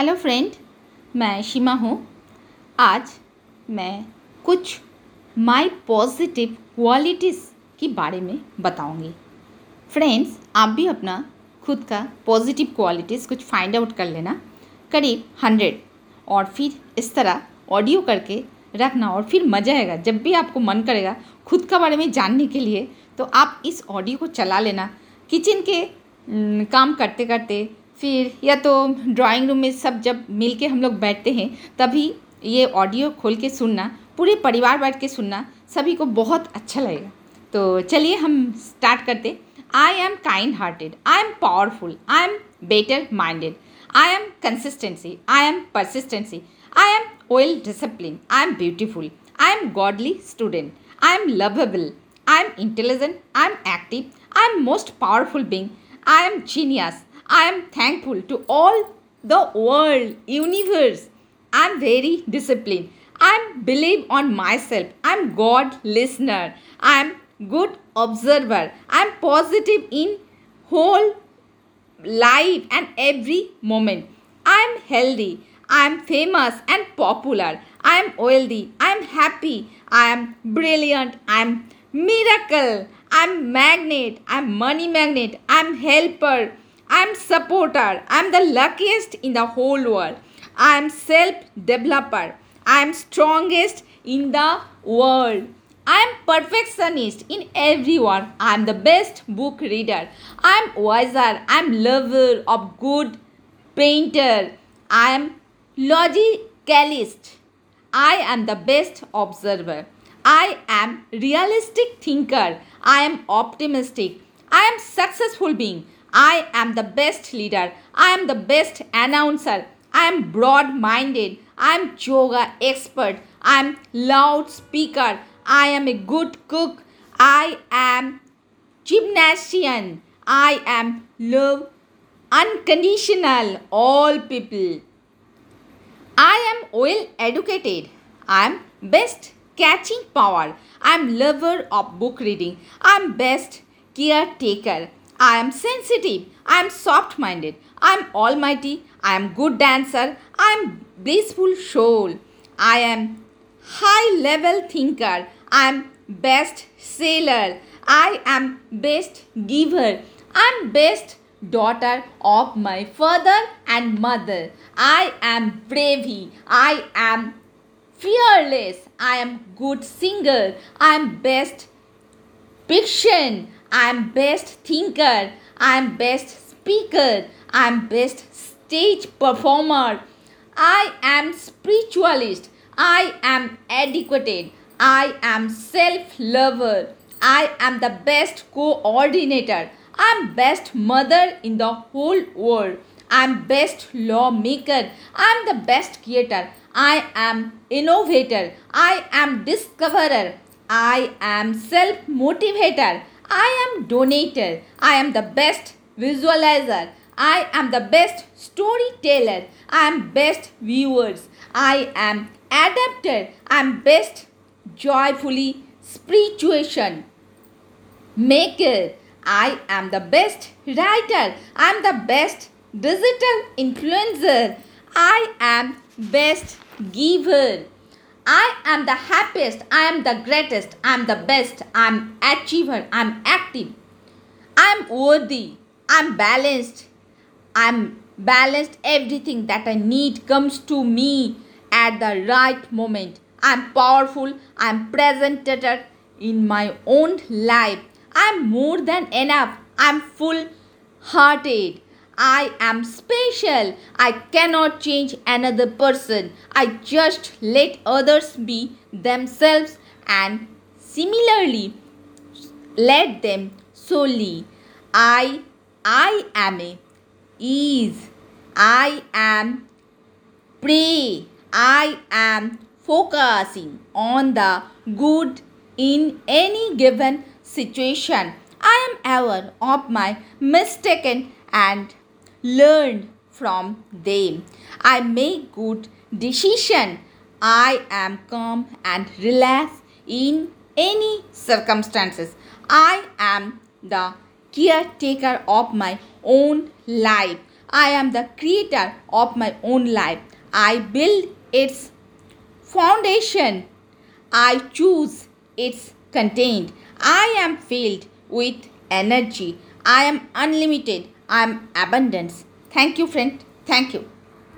Hello friend मैं शिमा हूँ। आज मैं कुछ माय पॉजिटिव क्वालिटीज़ के बारे में बताऊँगी। फ्रेंड्स आप भी अपना खुद का पॉजिटिव क्वालिटीज़ कुछ फाइंड आउट कर लेना। करीब हंड्रेड और फिर इस तरह ऑडियो करके रखना और फिर मज़ा आएगा। जब भी आपको मन करेगा खुद का बारे में जानने के लिए तो आप इस ऑडियो को चला लेना। किचन के काम करते करते फिर या तो ड्राइंग रूम में सब जब मिल के हम लोग बैठते हैं तभी ये ऑडियो खोल के सुनना पूरे परिवार बैठ के सुनना सभी को बहुत अच्छा लगेगा तो चलिए हम स्टार्ट करते I am kind hearted I am powerful I am better minded I am consistency I am persistency I am well discipline I am beautiful I am godly student I am lovable I am intelligent I am active I am most powerful being I am genius I am thankful to all the world, universe. I am very disciplined. I am believe on myself. I am God listener. I am good observer. I am positive in whole life and every moment. I am healthy. I am famous and popular. I am wealthy. I am happy. I am brilliant. I am miracle. I am magnet. I am money magnet. I am helper. I am supporter. I am the luckiest in the whole world. I am self developer. I am strongest in the world. I am perfectionist in everyone. I am the best book reader. I am wiser. I am lover of good painter. I am logicalist. I am the best observer. I am realistic thinker. I am optimistic. I am successful being. I am the best leader. I am the best announcer. I am broad minded. I am yoga expert. I am loud speaker. I am a good cook. I am gymnasian. I am love unconditional all people. I am well educated. I am best catching power. I am lover of book reading. I am best caretaker. I am sensitive. I am soft minded. I am almighty. I am good dancer. I am blissful soul. I am high level thinker. I am best sailor. I am best giver. I am best daughter of my father and mother. I am brave. I am fearless. I am good singer. I am best fiction. I am best thinker. I am best speaker. I am best stage performer. I am spiritualist. I am adequate. I am self lover. I am the best coordinator. I am best mother in the whole world. I am best lawmaker. I am the best creator. I am innovator. I am discoverer. I am self motivator. I am donator. I am the best visualizer. I am the best storyteller. I am best viewers. I am adapter. I am best joyfully spirituation maker. I am the best writer. I am the best digital influencer. I am best giver. I am the happiest, I am the greatest, I am the best, I am achiever, I am active, I am worthy, I am balanced, I am balanced. Everything that I need comes to me at the right moment. I am powerful, I am presenter in my own life. I am more than enough, I am full hearted. I am special. I cannot change another person. I just let others be themselves and similarly let them solely. I I am a is. I am pray. I am focusing on the good in any given situation. I am aware of my mistaken and learned from them. I make good decision. I am calm and relaxed in any circumstances. I am the caretaker of my own life. I am the creator of my own life. I build its foundation. I choose its content. I am filled with energy. I am unlimited. I am abundance. Thank you, friend. Thank you.